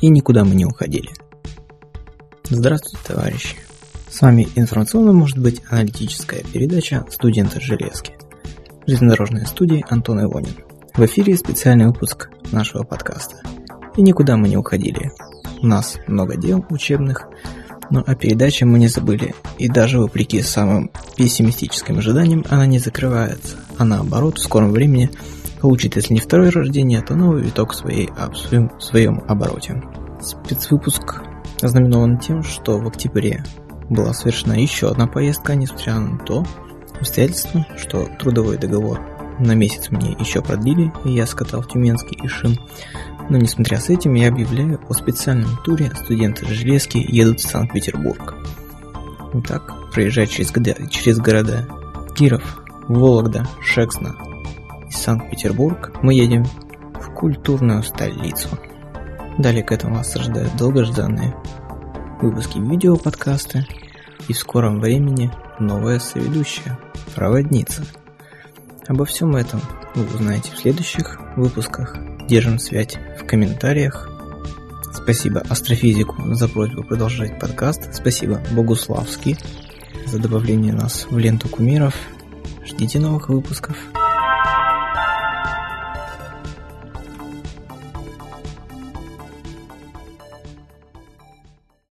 и никуда мы не уходили. Здравствуйте, товарищи! С вами информационно может быть аналитическая передача «Студенты железки». Железнодорожной студии Антон Ивонин. В эфире специальный выпуск нашего подкаста. И никуда мы не уходили. У нас много дел учебных, но о передаче мы не забыли. И даже вопреки самым пессимистическим ожиданиям она не закрывается, а наоборот в скором времени – получит, если не второе рождение, то новый виток в, своей, в, своем, в своем обороте. Спецвыпуск ознаменован тем, что в октябре была совершена еще одна поездка, несмотря на то обстоятельство, что трудовой договор на месяц мне еще продлили, и я скатал в Тюменский и Шим. Но несмотря с этим, я объявляю о специальном туре студенты Железки едут в Санкт-Петербург. Итак, проезжая через, через города Киров, Вологда, Шексно, из Санкт-Петербург мы едем в культурную столицу. Далее к этому вас ожидают долгожданные выпуски видео подкасты и в скором времени новая соведущая, проводница. Обо всем этом вы узнаете в следующих выпусках. Держим связь в комментариях. Спасибо Астрофизику за просьбу продолжать подкаст. Спасибо Богуславский за добавление нас в ленту кумиров. Ждите новых выпусков.